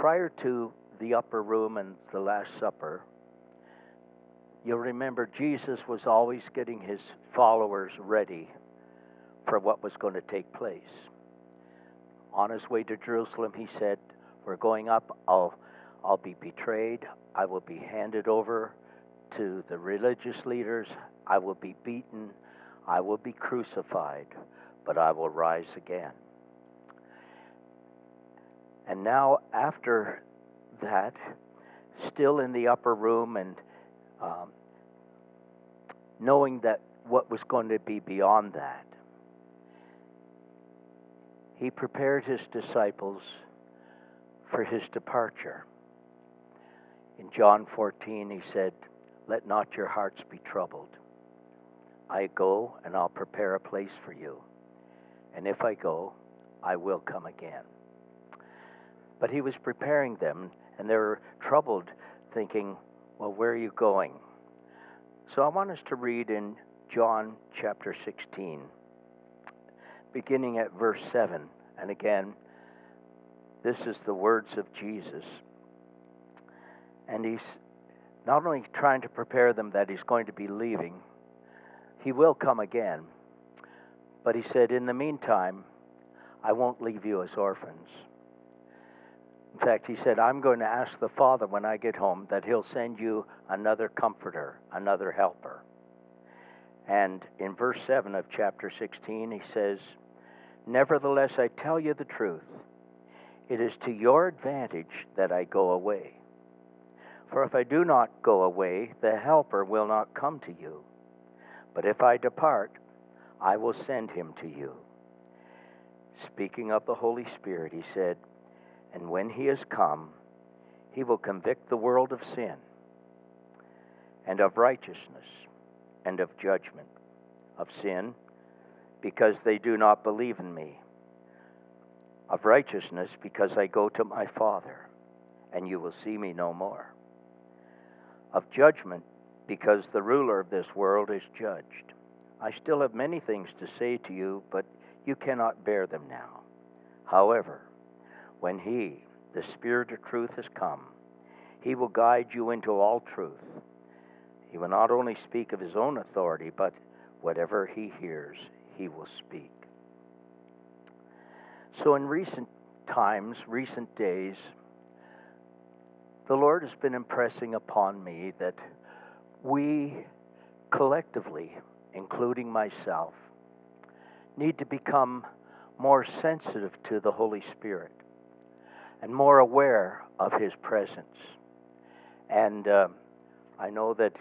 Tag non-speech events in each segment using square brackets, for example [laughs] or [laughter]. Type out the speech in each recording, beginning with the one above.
prior to the upper room and the Last Supper, you'll remember Jesus was always getting his followers ready for what was going to take place. On his way to Jerusalem, he said, We're going up. I'll, I'll be betrayed. I will be handed over to the religious leaders. I will be beaten. I will be crucified, but I will rise again. And now, after that, still in the upper room and um, knowing that what was going to be beyond that, he prepared his disciples for his departure. In John 14, he said, Let not your hearts be troubled. I go and I'll prepare a place for you. And if I go, I will come again. But he was preparing them, and they were troubled, thinking, Well, where are you going? So I want us to read in John chapter 16, beginning at verse 7. And again, this is the words of Jesus. And he's not only trying to prepare them that he's going to be leaving, he will come again. But he said, In the meantime, I won't leave you as orphans. In fact, he said, I'm going to ask the Father when I get home that he'll send you another comforter, another helper. And in verse 7 of chapter 16, he says, Nevertheless, I tell you the truth. It is to your advantage that I go away. For if I do not go away, the Helper will not come to you. But if I depart, I will send him to you. Speaking of the Holy Spirit, he said, and when he has come, he will convict the world of sin and of righteousness and of judgment. Of sin, because they do not believe in me. Of righteousness, because I go to my Father, and you will see me no more. Of judgment, because the ruler of this world is judged. I still have many things to say to you, but you cannot bear them now. However, when He, the Spirit of truth, has come, He will guide you into all truth. He will not only speak of His own authority, but whatever He hears, He will speak. So, in recent times, recent days, the Lord has been impressing upon me that we collectively, including myself, need to become more sensitive to the Holy Spirit and more aware of His presence. And uh, I know that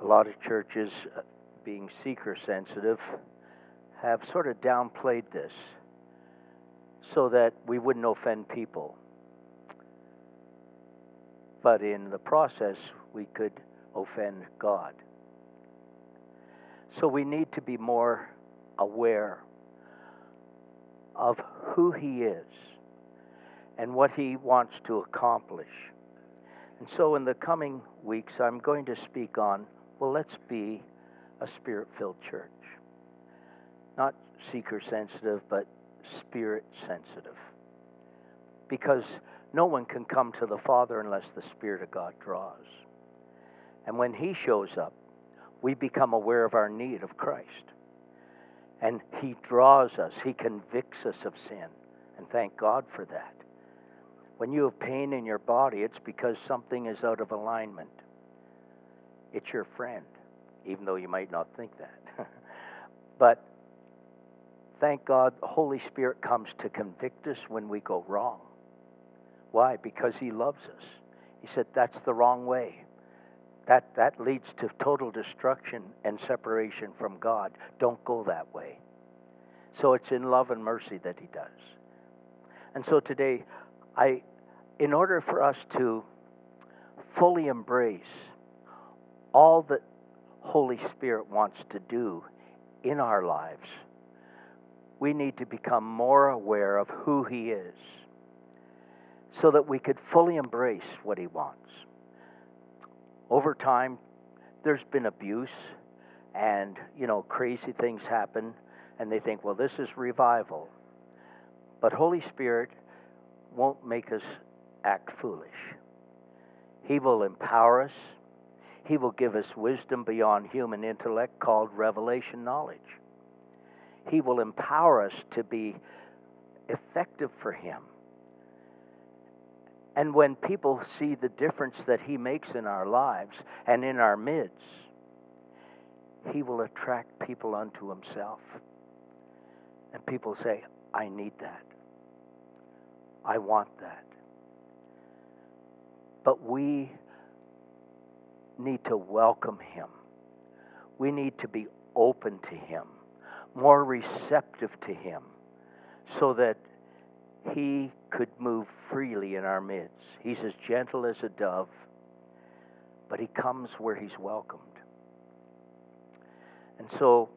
a lot of churches, uh, being seeker sensitive, have sort of downplayed this so that we wouldn't offend people. But in the process, we could offend God. So we need to be more aware of who He is and what He wants to accomplish. And so, in the coming weeks, I'm going to speak on well, let's be a spirit filled church. Not seeker sensitive, but spirit sensitive. Because no one can come to the Father unless the Spirit of God draws. And when He shows up, we become aware of our need of Christ. And He draws us, He convicts us of sin. And thank God for that. When you have pain in your body, it's because something is out of alignment. It's your friend, even though you might not think that. [laughs] but thank God the Holy Spirit comes to convict us when we go wrong. Why? Because He loves us. He said, That's the wrong way. That, that leads to total destruction and separation from God. Don't go that way. So it's in love and mercy that He does. And so today, I, in order for us to fully embrace all that Holy Spirit wants to do in our lives, we need to become more aware of who He is so that we could fully embrace what He wants. Over time, there's been abuse and, you know, crazy things happen, and they think, well, this is revival. But Holy Spirit won't make us act foolish. He will empower us. He will give us wisdom beyond human intellect called revelation knowledge. He will empower us to be effective for Him. And when people see the difference that He makes in our lives and in our midst, He will attract people unto Himself. And people say, I need that. I want that. But we need to welcome Him. We need to be open to Him, more receptive to Him, so that He could move freely in our midst. He's as gentle as a dove, but He comes where He's welcomed. And so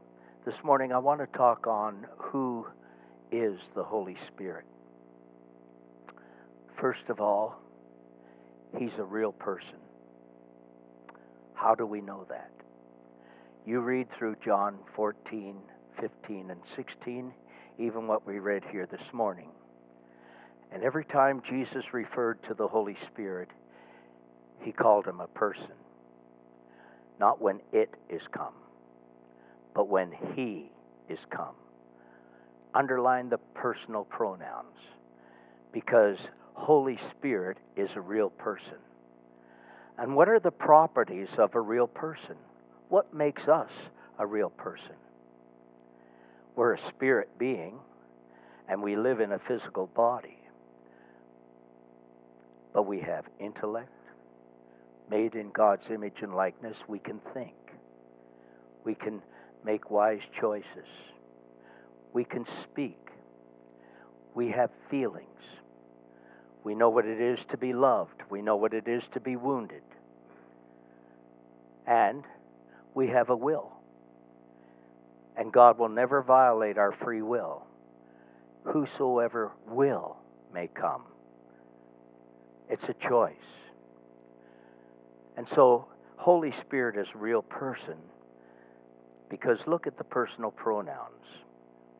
this morning I want to talk on who is the Holy Spirit. First of all, He's a real person. How do we know that? You read through John 14, 15, and 16, even what we read here this morning. And every time Jesus referred to the Holy Spirit, he called him a person. Not when it is come, but when he is come. Underline the personal pronouns because Holy Spirit is a real person. And what are the properties of a real person? What makes us a real person? We're a spirit being and we live in a physical body. But we have intellect, made in God's image and likeness. We can think, we can make wise choices, we can speak, we have feelings. We know what it is to be loved. We know what it is to be wounded. And we have a will. And God will never violate our free will. Whosoever will may come. It's a choice. And so, Holy Spirit is a real person because look at the personal pronouns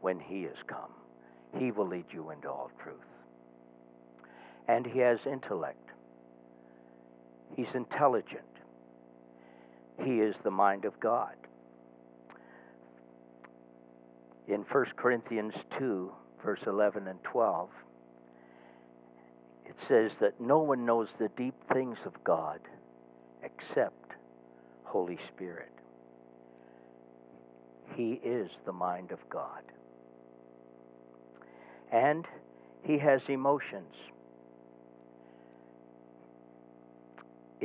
when He has come. He will lead you into all truth and he has intellect. He's intelligent. He is the mind of God. In 1 Corinthians 2, verse 11 and 12, it says that no one knows the deep things of God except Holy Spirit. He is the mind of God. And he has emotions.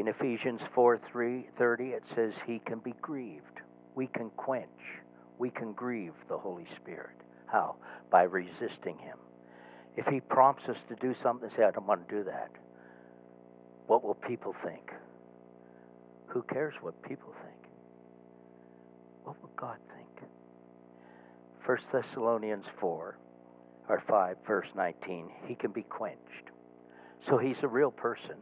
In Ephesians 4 3, 30, it says he can be grieved. We can quench. We can grieve the Holy Spirit. How? By resisting him. If he prompts us to do something, say, I don't want to do that. What will people think? Who cares what people think? What will God think? 1 Thessalonians 4 or 5, verse 19, he can be quenched. So he's a real person.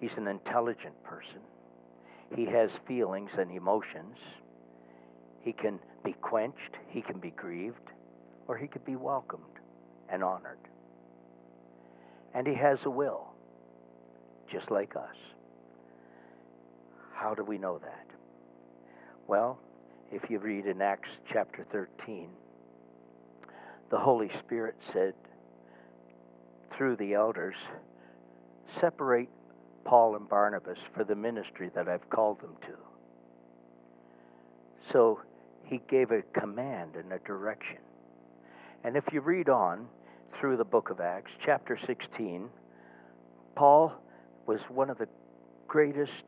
He's an intelligent person. He has feelings and emotions. He can be quenched, he can be grieved, or he can be welcomed and honored. And he has a will, just like us. How do we know that? Well, if you read in Acts chapter 13, the Holy Spirit said through the elders, separate Paul and Barnabas for the ministry that I've called them to. So he gave a command and a direction. And if you read on through the book of Acts, chapter 16, Paul was one of the greatest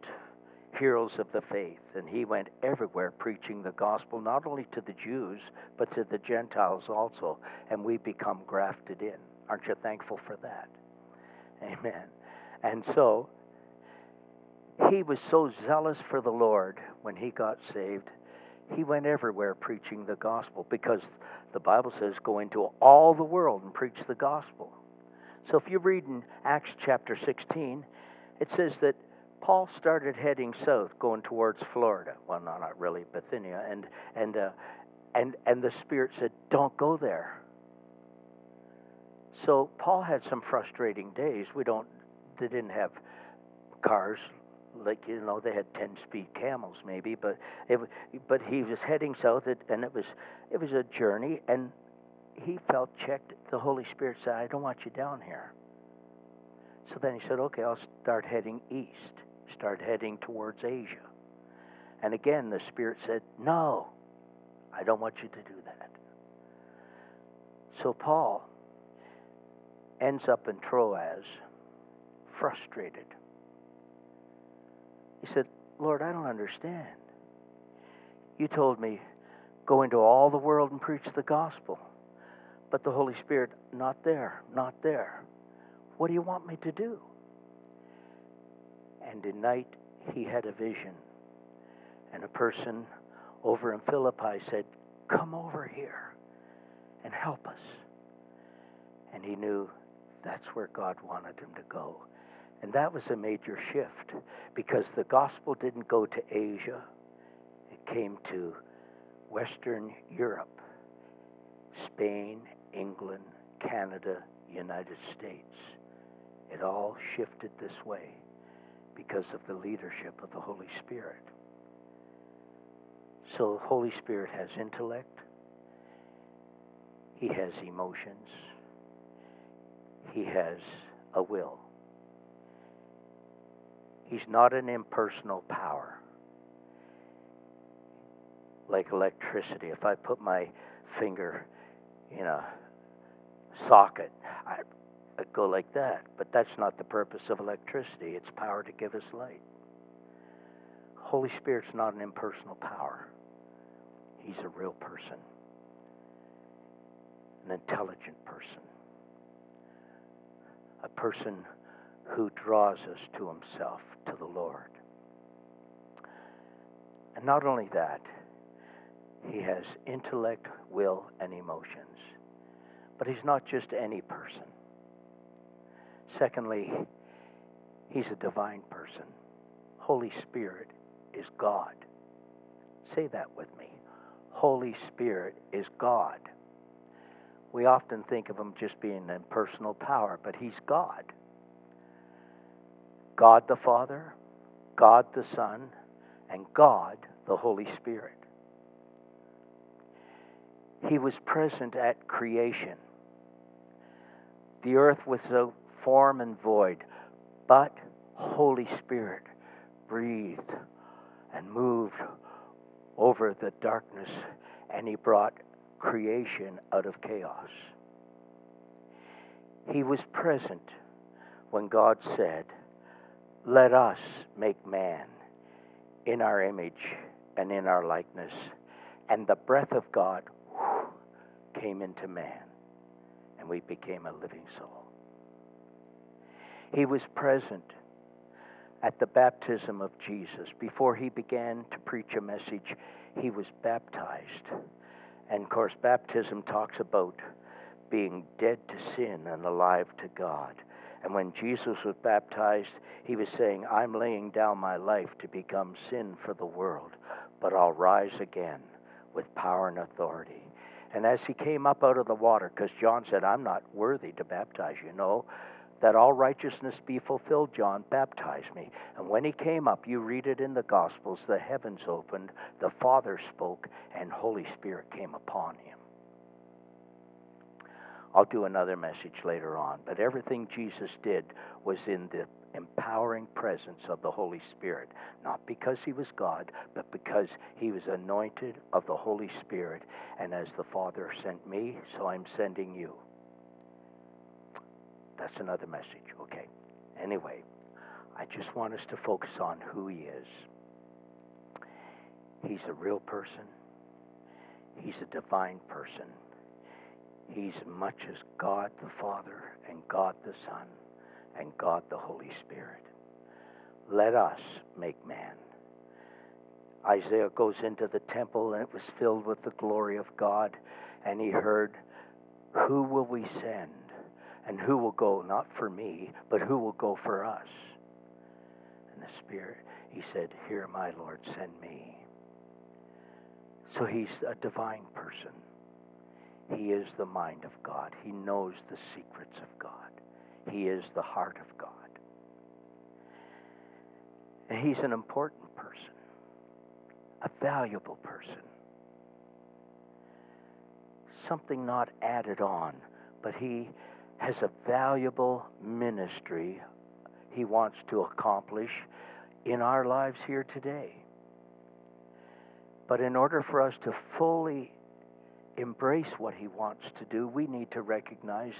heroes of the faith, and he went everywhere preaching the gospel, not only to the Jews, but to the Gentiles also, and we become grafted in. Aren't you thankful for that? Amen. And so he was so zealous for the Lord when he got saved, he went everywhere preaching the gospel because the Bible says, go into all the world and preach the gospel. So if you read in Acts chapter 16, it says that Paul started heading south, going towards Florida. Well, no, not really, Bithynia. And, and, uh, and, and the Spirit said, don't go there. So Paul had some frustrating days. We don't, they didn't have cars like you know they had 10 speed camels maybe but it but he was heading south and it was it was a journey and he felt checked. The holy spirit said i don't want you down here. So then he said okay i'll start heading east start heading towards asia. And again the spirit said no i don't want you to do that. So paul ends up in troas frustrated he said, Lord, I don't understand. You told me, go into all the world and preach the gospel. But the Holy Spirit, not there, not there. What do you want me to do? And in night, he had a vision. And a person over in Philippi said, Come over here and help us. And he knew that's where God wanted him to go. And that was a major shift because the gospel didn't go to Asia, it came to Western Europe, Spain, England, Canada, United States. It all shifted this way because of the leadership of the Holy Spirit. So Holy Spirit has intellect, he has emotions, he has a will. He's not an impersonal power. Like electricity. If I put my finger in a socket, I, I go like that. But that's not the purpose of electricity. It's power to give us light. Holy Spirit's not an impersonal power. He's a real person, an intelligent person, a person who draws us to himself, to the Lord. And not only that, he has intellect, will, and emotions. But he's not just any person. Secondly, he's a divine person. Holy Spirit is God. Say that with me. Holy Spirit is God. We often think of him just being an impersonal power, but he's God. God the Father, God the Son, and God the Holy Spirit. He was present at creation. The earth was a form and void, but Holy Spirit breathed and moved over the darkness, and he brought creation out of chaos. He was present when God said, let us make man in our image and in our likeness. And the breath of God came into man, and we became a living soul. He was present at the baptism of Jesus. Before he began to preach a message, he was baptized. And of course, baptism talks about being dead to sin and alive to God. And when Jesus was baptized, he was saying, I'm laying down my life to become sin for the world, but I'll rise again with power and authority. And as he came up out of the water, because John said, I'm not worthy to baptize you, know, that all righteousness be fulfilled, John, baptize me. And when he came up, you read it in the Gospels, the heavens opened, the Father spoke, and Holy Spirit came upon him. I'll do another message later on. But everything Jesus did was in the empowering presence of the Holy Spirit. Not because he was God, but because he was anointed of the Holy Spirit. And as the Father sent me, so I'm sending you. That's another message, okay? Anyway, I just want us to focus on who he is. He's a real person. He's a divine person. He's much as God the Father and God the Son and God the Holy Spirit. Let us make man. Isaiah goes into the temple and it was filled with the glory of God, and he heard, Who will we send? And who will go, not for me, but who will go for us? And the Spirit, he said, Here, my Lord, send me. So he's a divine person. He is the mind of God. He knows the secrets of God. He is the heart of God. And he's an important person, a valuable person. Something not added on, but he has a valuable ministry he wants to accomplish in our lives here today. But in order for us to fully embrace what he wants to do, we need to recognize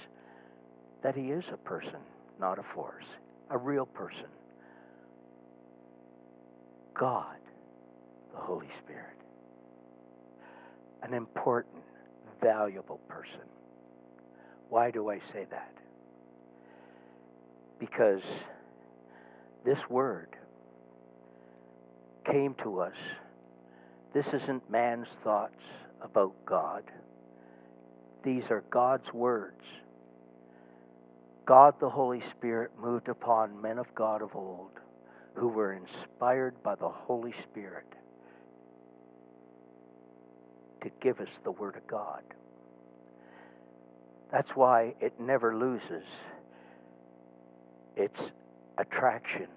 that he is a person, not a force, a real person. God, the Holy Spirit. An important, valuable person. Why do I say that? Because this word came to us. This isn't man's thoughts about God. These are God's words. God the Holy Spirit moved upon men of God of old who were inspired by the Holy Spirit to give us the Word of God. That's why it never loses its attraction.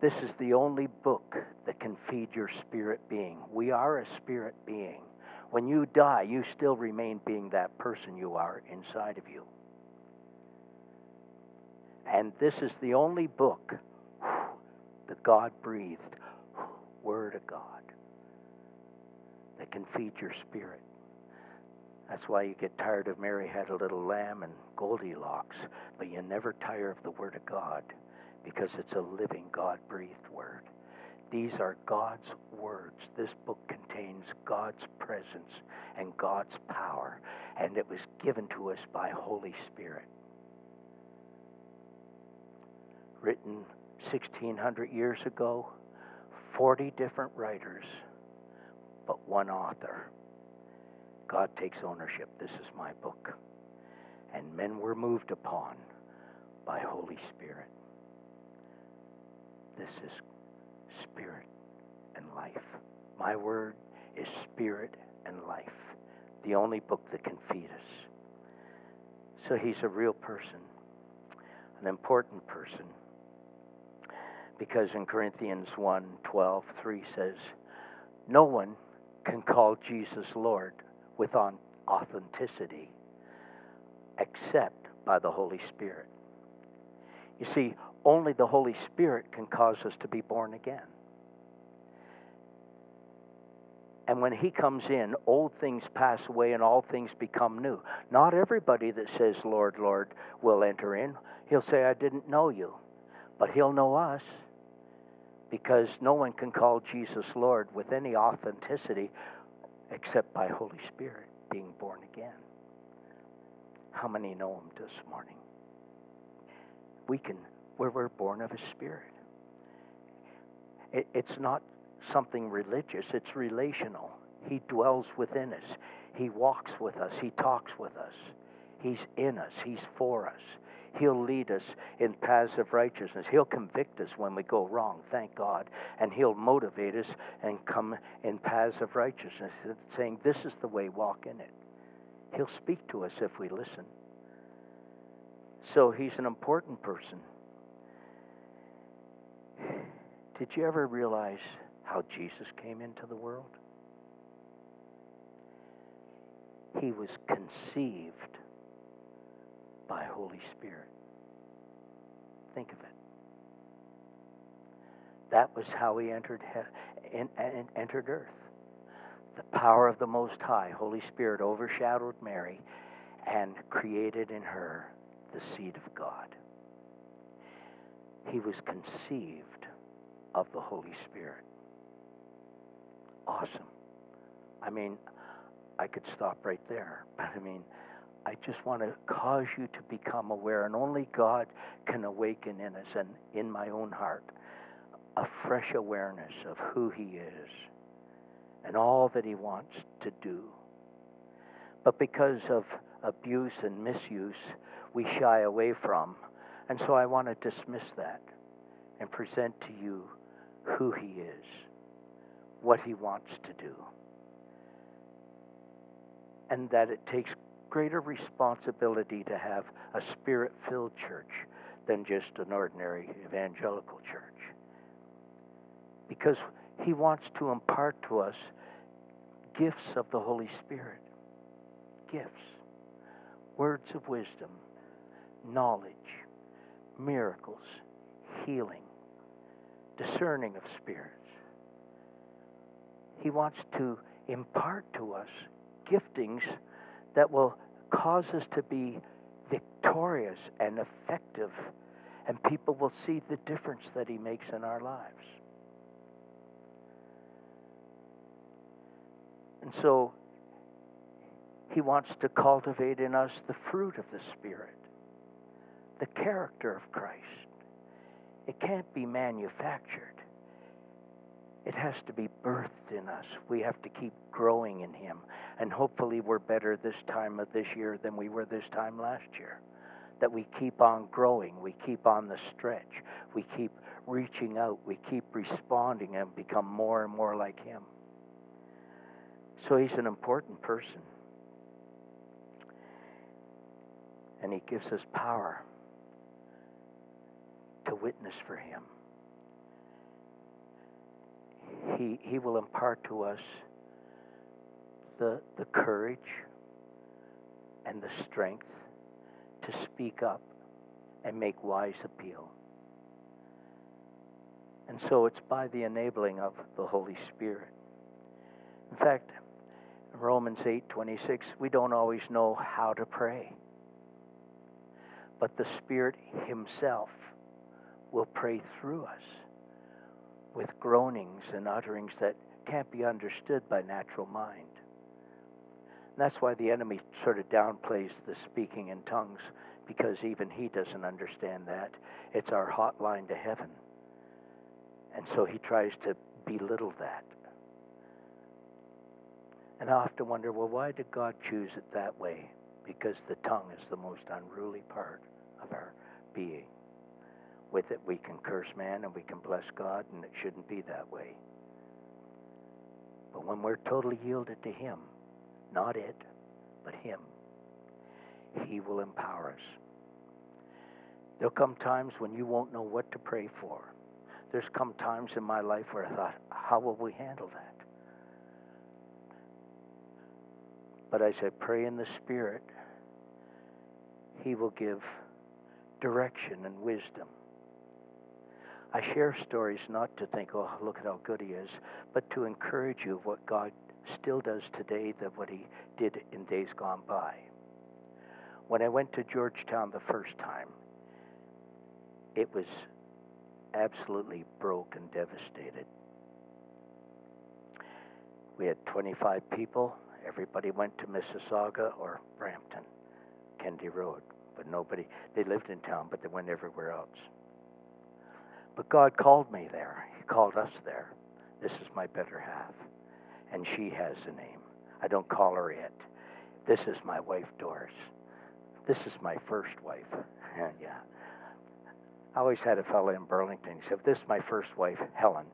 This is the only book that can feed your spirit being. We are a spirit being. When you die, you still remain being that person you are inside of you. And this is the only book, the God breathed Word of God, that can feed your spirit. That's why you get tired of Mary had a little lamb and Goldilocks, but you never tire of the Word of God because it's a living God breathed Word. These are God's words. This book contains God's presence and God's power, and it was given to us by Holy Spirit. Written 1600 years ago, 40 different writers, but one author. God takes ownership. This is my book. And men were moved upon by Holy Spirit. This is spirit and life. My word is spirit and life, the only book that can feed us. So he's a real person, an important person. Because in Corinthians 1 12, 3 says, No one can call Jesus Lord with authenticity except by the Holy Spirit. You see, only the Holy Spirit can cause us to be born again. And when He comes in, old things pass away and all things become new. Not everybody that says, Lord, Lord, will enter in. He'll say, I didn't know you. But He'll know us because no one can call Jesus Lord with any authenticity except by Holy Spirit being born again. How many know him this morning? We can, where we're born of his spirit. It, it's not something religious, it's relational. He dwells within us. He walks with us. He talks with us. He's in us. He's for us. He'll lead us in paths of righteousness. He'll convict us when we go wrong, thank God. And He'll motivate us and come in paths of righteousness, saying, This is the way, walk in it. He'll speak to us if we listen. So He's an important person. Did you ever realize how Jesus came into the world? He was conceived by Holy Spirit. Think of it. That was how he entered he- in, entered earth. The power of the Most High, Holy Spirit, overshadowed Mary and created in her the seed of God. He was conceived of the Holy Spirit. Awesome. I mean, I could stop right there, [laughs] but I mean, I just want to cause you to become aware, and only God can awaken in us and in my own heart a fresh awareness of who He is and all that He wants to do. But because of abuse and misuse, we shy away from. And so I want to dismiss that and present to you who He is, what He wants to do. and that it takes greater responsibility to have a spirit filled church than just an ordinary evangelical church. Because he wants to impart to us gifts of the Holy Spirit. Gifts. Words of wisdom, knowledge, miracles, healing, discerning of spirits. He wants to impart to us giftings that will cause us to be victorious and effective, and people will see the difference that He makes in our lives. And so, He wants to cultivate in us the fruit of the Spirit, the character of Christ. It can't be manufactured. It has to be birthed in us. We have to keep growing in Him. And hopefully, we're better this time of this year than we were this time last year. That we keep on growing. We keep on the stretch. We keep reaching out. We keep responding and become more and more like Him. So, He's an important person. And He gives us power to witness for Him he, he will impart to us the, the courage and the strength to speak up and make wise appeal. And so it's by the enabling of the Holy Spirit. In fact, in Romans 8:26, we don't always know how to pray. But the Spirit himself will pray through us with groanings and utterings that can't be understood by natural mind. And that's why the enemy sort of downplays the speaking in tongues, because even he doesn't understand that. It's our hotline to heaven. And so he tries to belittle that. And I often wonder, well, why did God choose it that way? Because the tongue is the most unruly part of our being with it, we can curse man and we can bless God, and it shouldn't be that way. But when we're totally yielded to Him, not it, but Him, He will empower us. There'll come times when you won't know what to pray for. There's come times in my life where I thought, how will we handle that? But as I pray in the Spirit, He will give direction and wisdom. I share stories not to think, oh, look at how good he is, but to encourage you of what God still does today than what he did in days gone by. When I went to Georgetown the first time, it was absolutely broke and devastated. We had 25 people. Everybody went to Mississauga or Brampton, Kennedy Road, but nobody, they lived in town, but they went everywhere else. But God called me there. He called us there. This is my better half. And she has a name. I don't call her it. This is my wife, Doris. This is my first wife. [laughs] yeah. I always had a fellow in Burlington. He said, This is my first wife, Helen.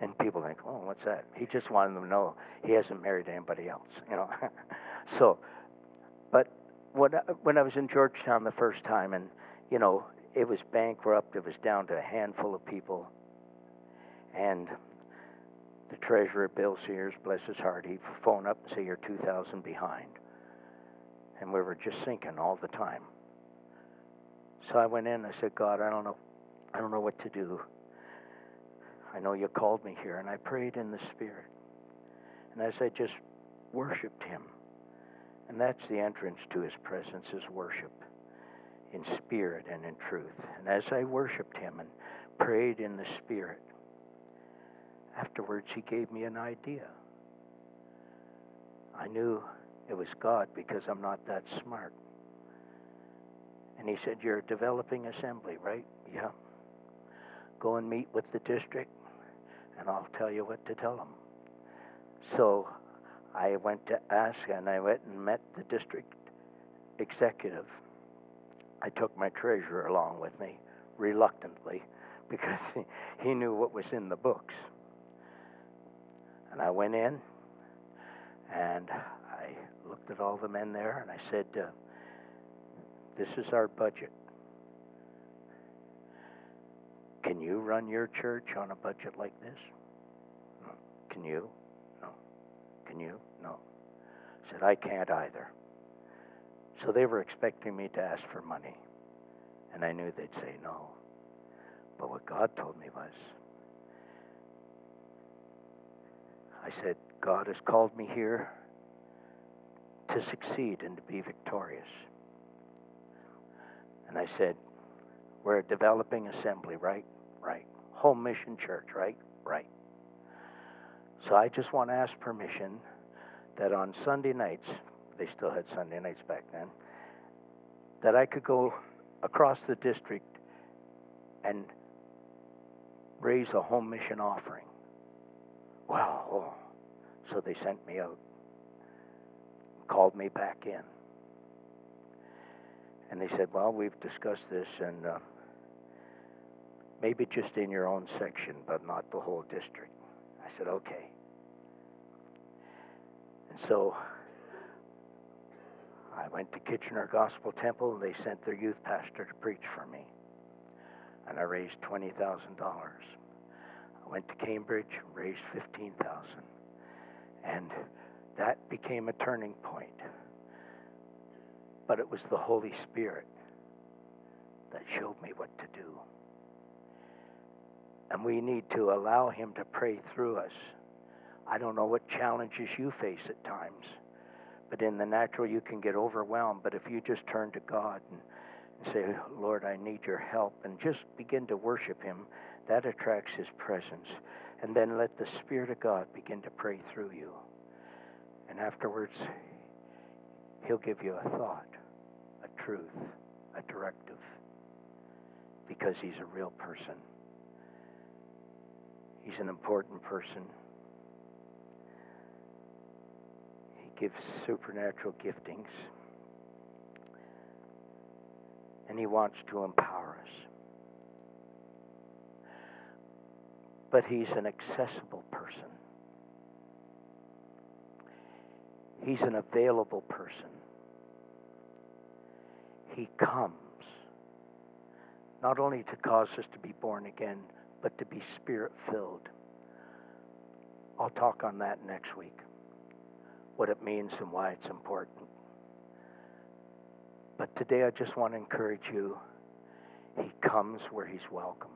And people think, Oh, what's that? He just wanted them to know he hasn't married anybody else, you know. [laughs] so, but when I, when I was in Georgetown the first time, and, you know, it was bankrupt. It was down to a handful of people. And the treasurer, Bill Sears, bless his heart, he'd phone up and say, You're 2,000 behind. And we were just sinking all the time. So I went in. And I said, God, I don't know. I don't know what to do. I know you called me here. And I prayed in the Spirit. And as I just worshiped Him, and that's the entrance to His presence is worship in spirit and in truth. And as I worshiped him and prayed in the spirit, afterwards he gave me an idea. I knew it was God because I'm not that smart. And he said, You're developing assembly, right? Yeah. Go and meet with the district, and I'll tell you what to tell them. So I went to ask, and I went and met the district executive I took my treasurer along with me, reluctantly, because [laughs] he, knew what was in the books. And I went in and I looked at all the men there and I said, uh, This is our budget. Can you run your church on a budget like this? Can you? No. Can you? No. I said, I can't either. So they were expecting me to ask for money. And I knew they'd say no. But what God told me was, I said, God has called me here to succeed and to be victorious. And I said, We're a developing assembly, right? Right. Home mission church, right? Right. So I just want to ask permission that on Sunday nights, they still had Sunday nights back then, that I could go across the district and raise a home mission offering. Wow. Oh. So they sent me out, called me back in. And they said, Well, we've discussed this, and uh, maybe just in your own section, but not the whole district. I said, Okay. And so I went to Kitchener Gospel Temple, and they sent their youth pastor to preach for me. And I raised $20,000. I went to Cambridge, and raised 15000 And that became a turning point. But it was the Holy Spirit that showed me what to do. And we need to allow Him to pray through us. I don't know what challenges you face at times, but in the natural you can get overwhelmed. But if you just turn to God and, and say, Lord, I need your help, and just begin to worship Him, that attracts His presence. And then let the Spirit of God begin to pray through you. And afterwards, He'll give you a thought, a truth, a directive, because He's a real person. He's an important person. He gives supernatural giftings. And He wants to empower us. But He's an accessible person. He's an available person. He comes not only to cause us to be born again, but to be spirit filled. I'll talk on that next week, what it means and why it's important. But today I just want to encourage you. He comes where he's welcomed.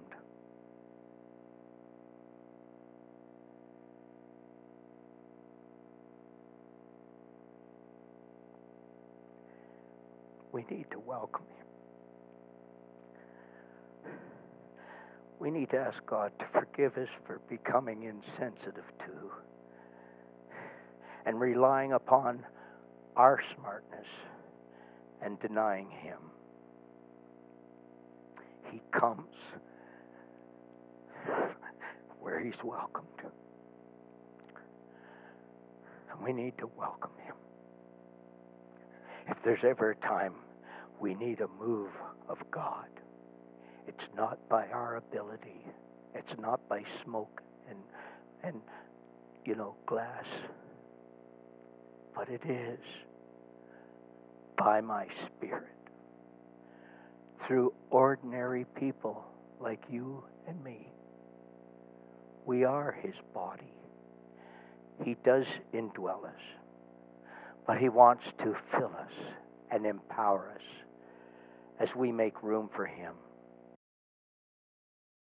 We need to welcome him. We need to ask God to forgive us for becoming insensitive to and relying upon our smartness and denying Him. He comes where He's welcomed. And we need to welcome Him. If there's ever a time we need a move of God, it's not by our ability. It's not by smoke and and you know glass. But it is by my spirit through ordinary people like you and me. We are his body. He does indwell us, but he wants to fill us and empower us as we make room for him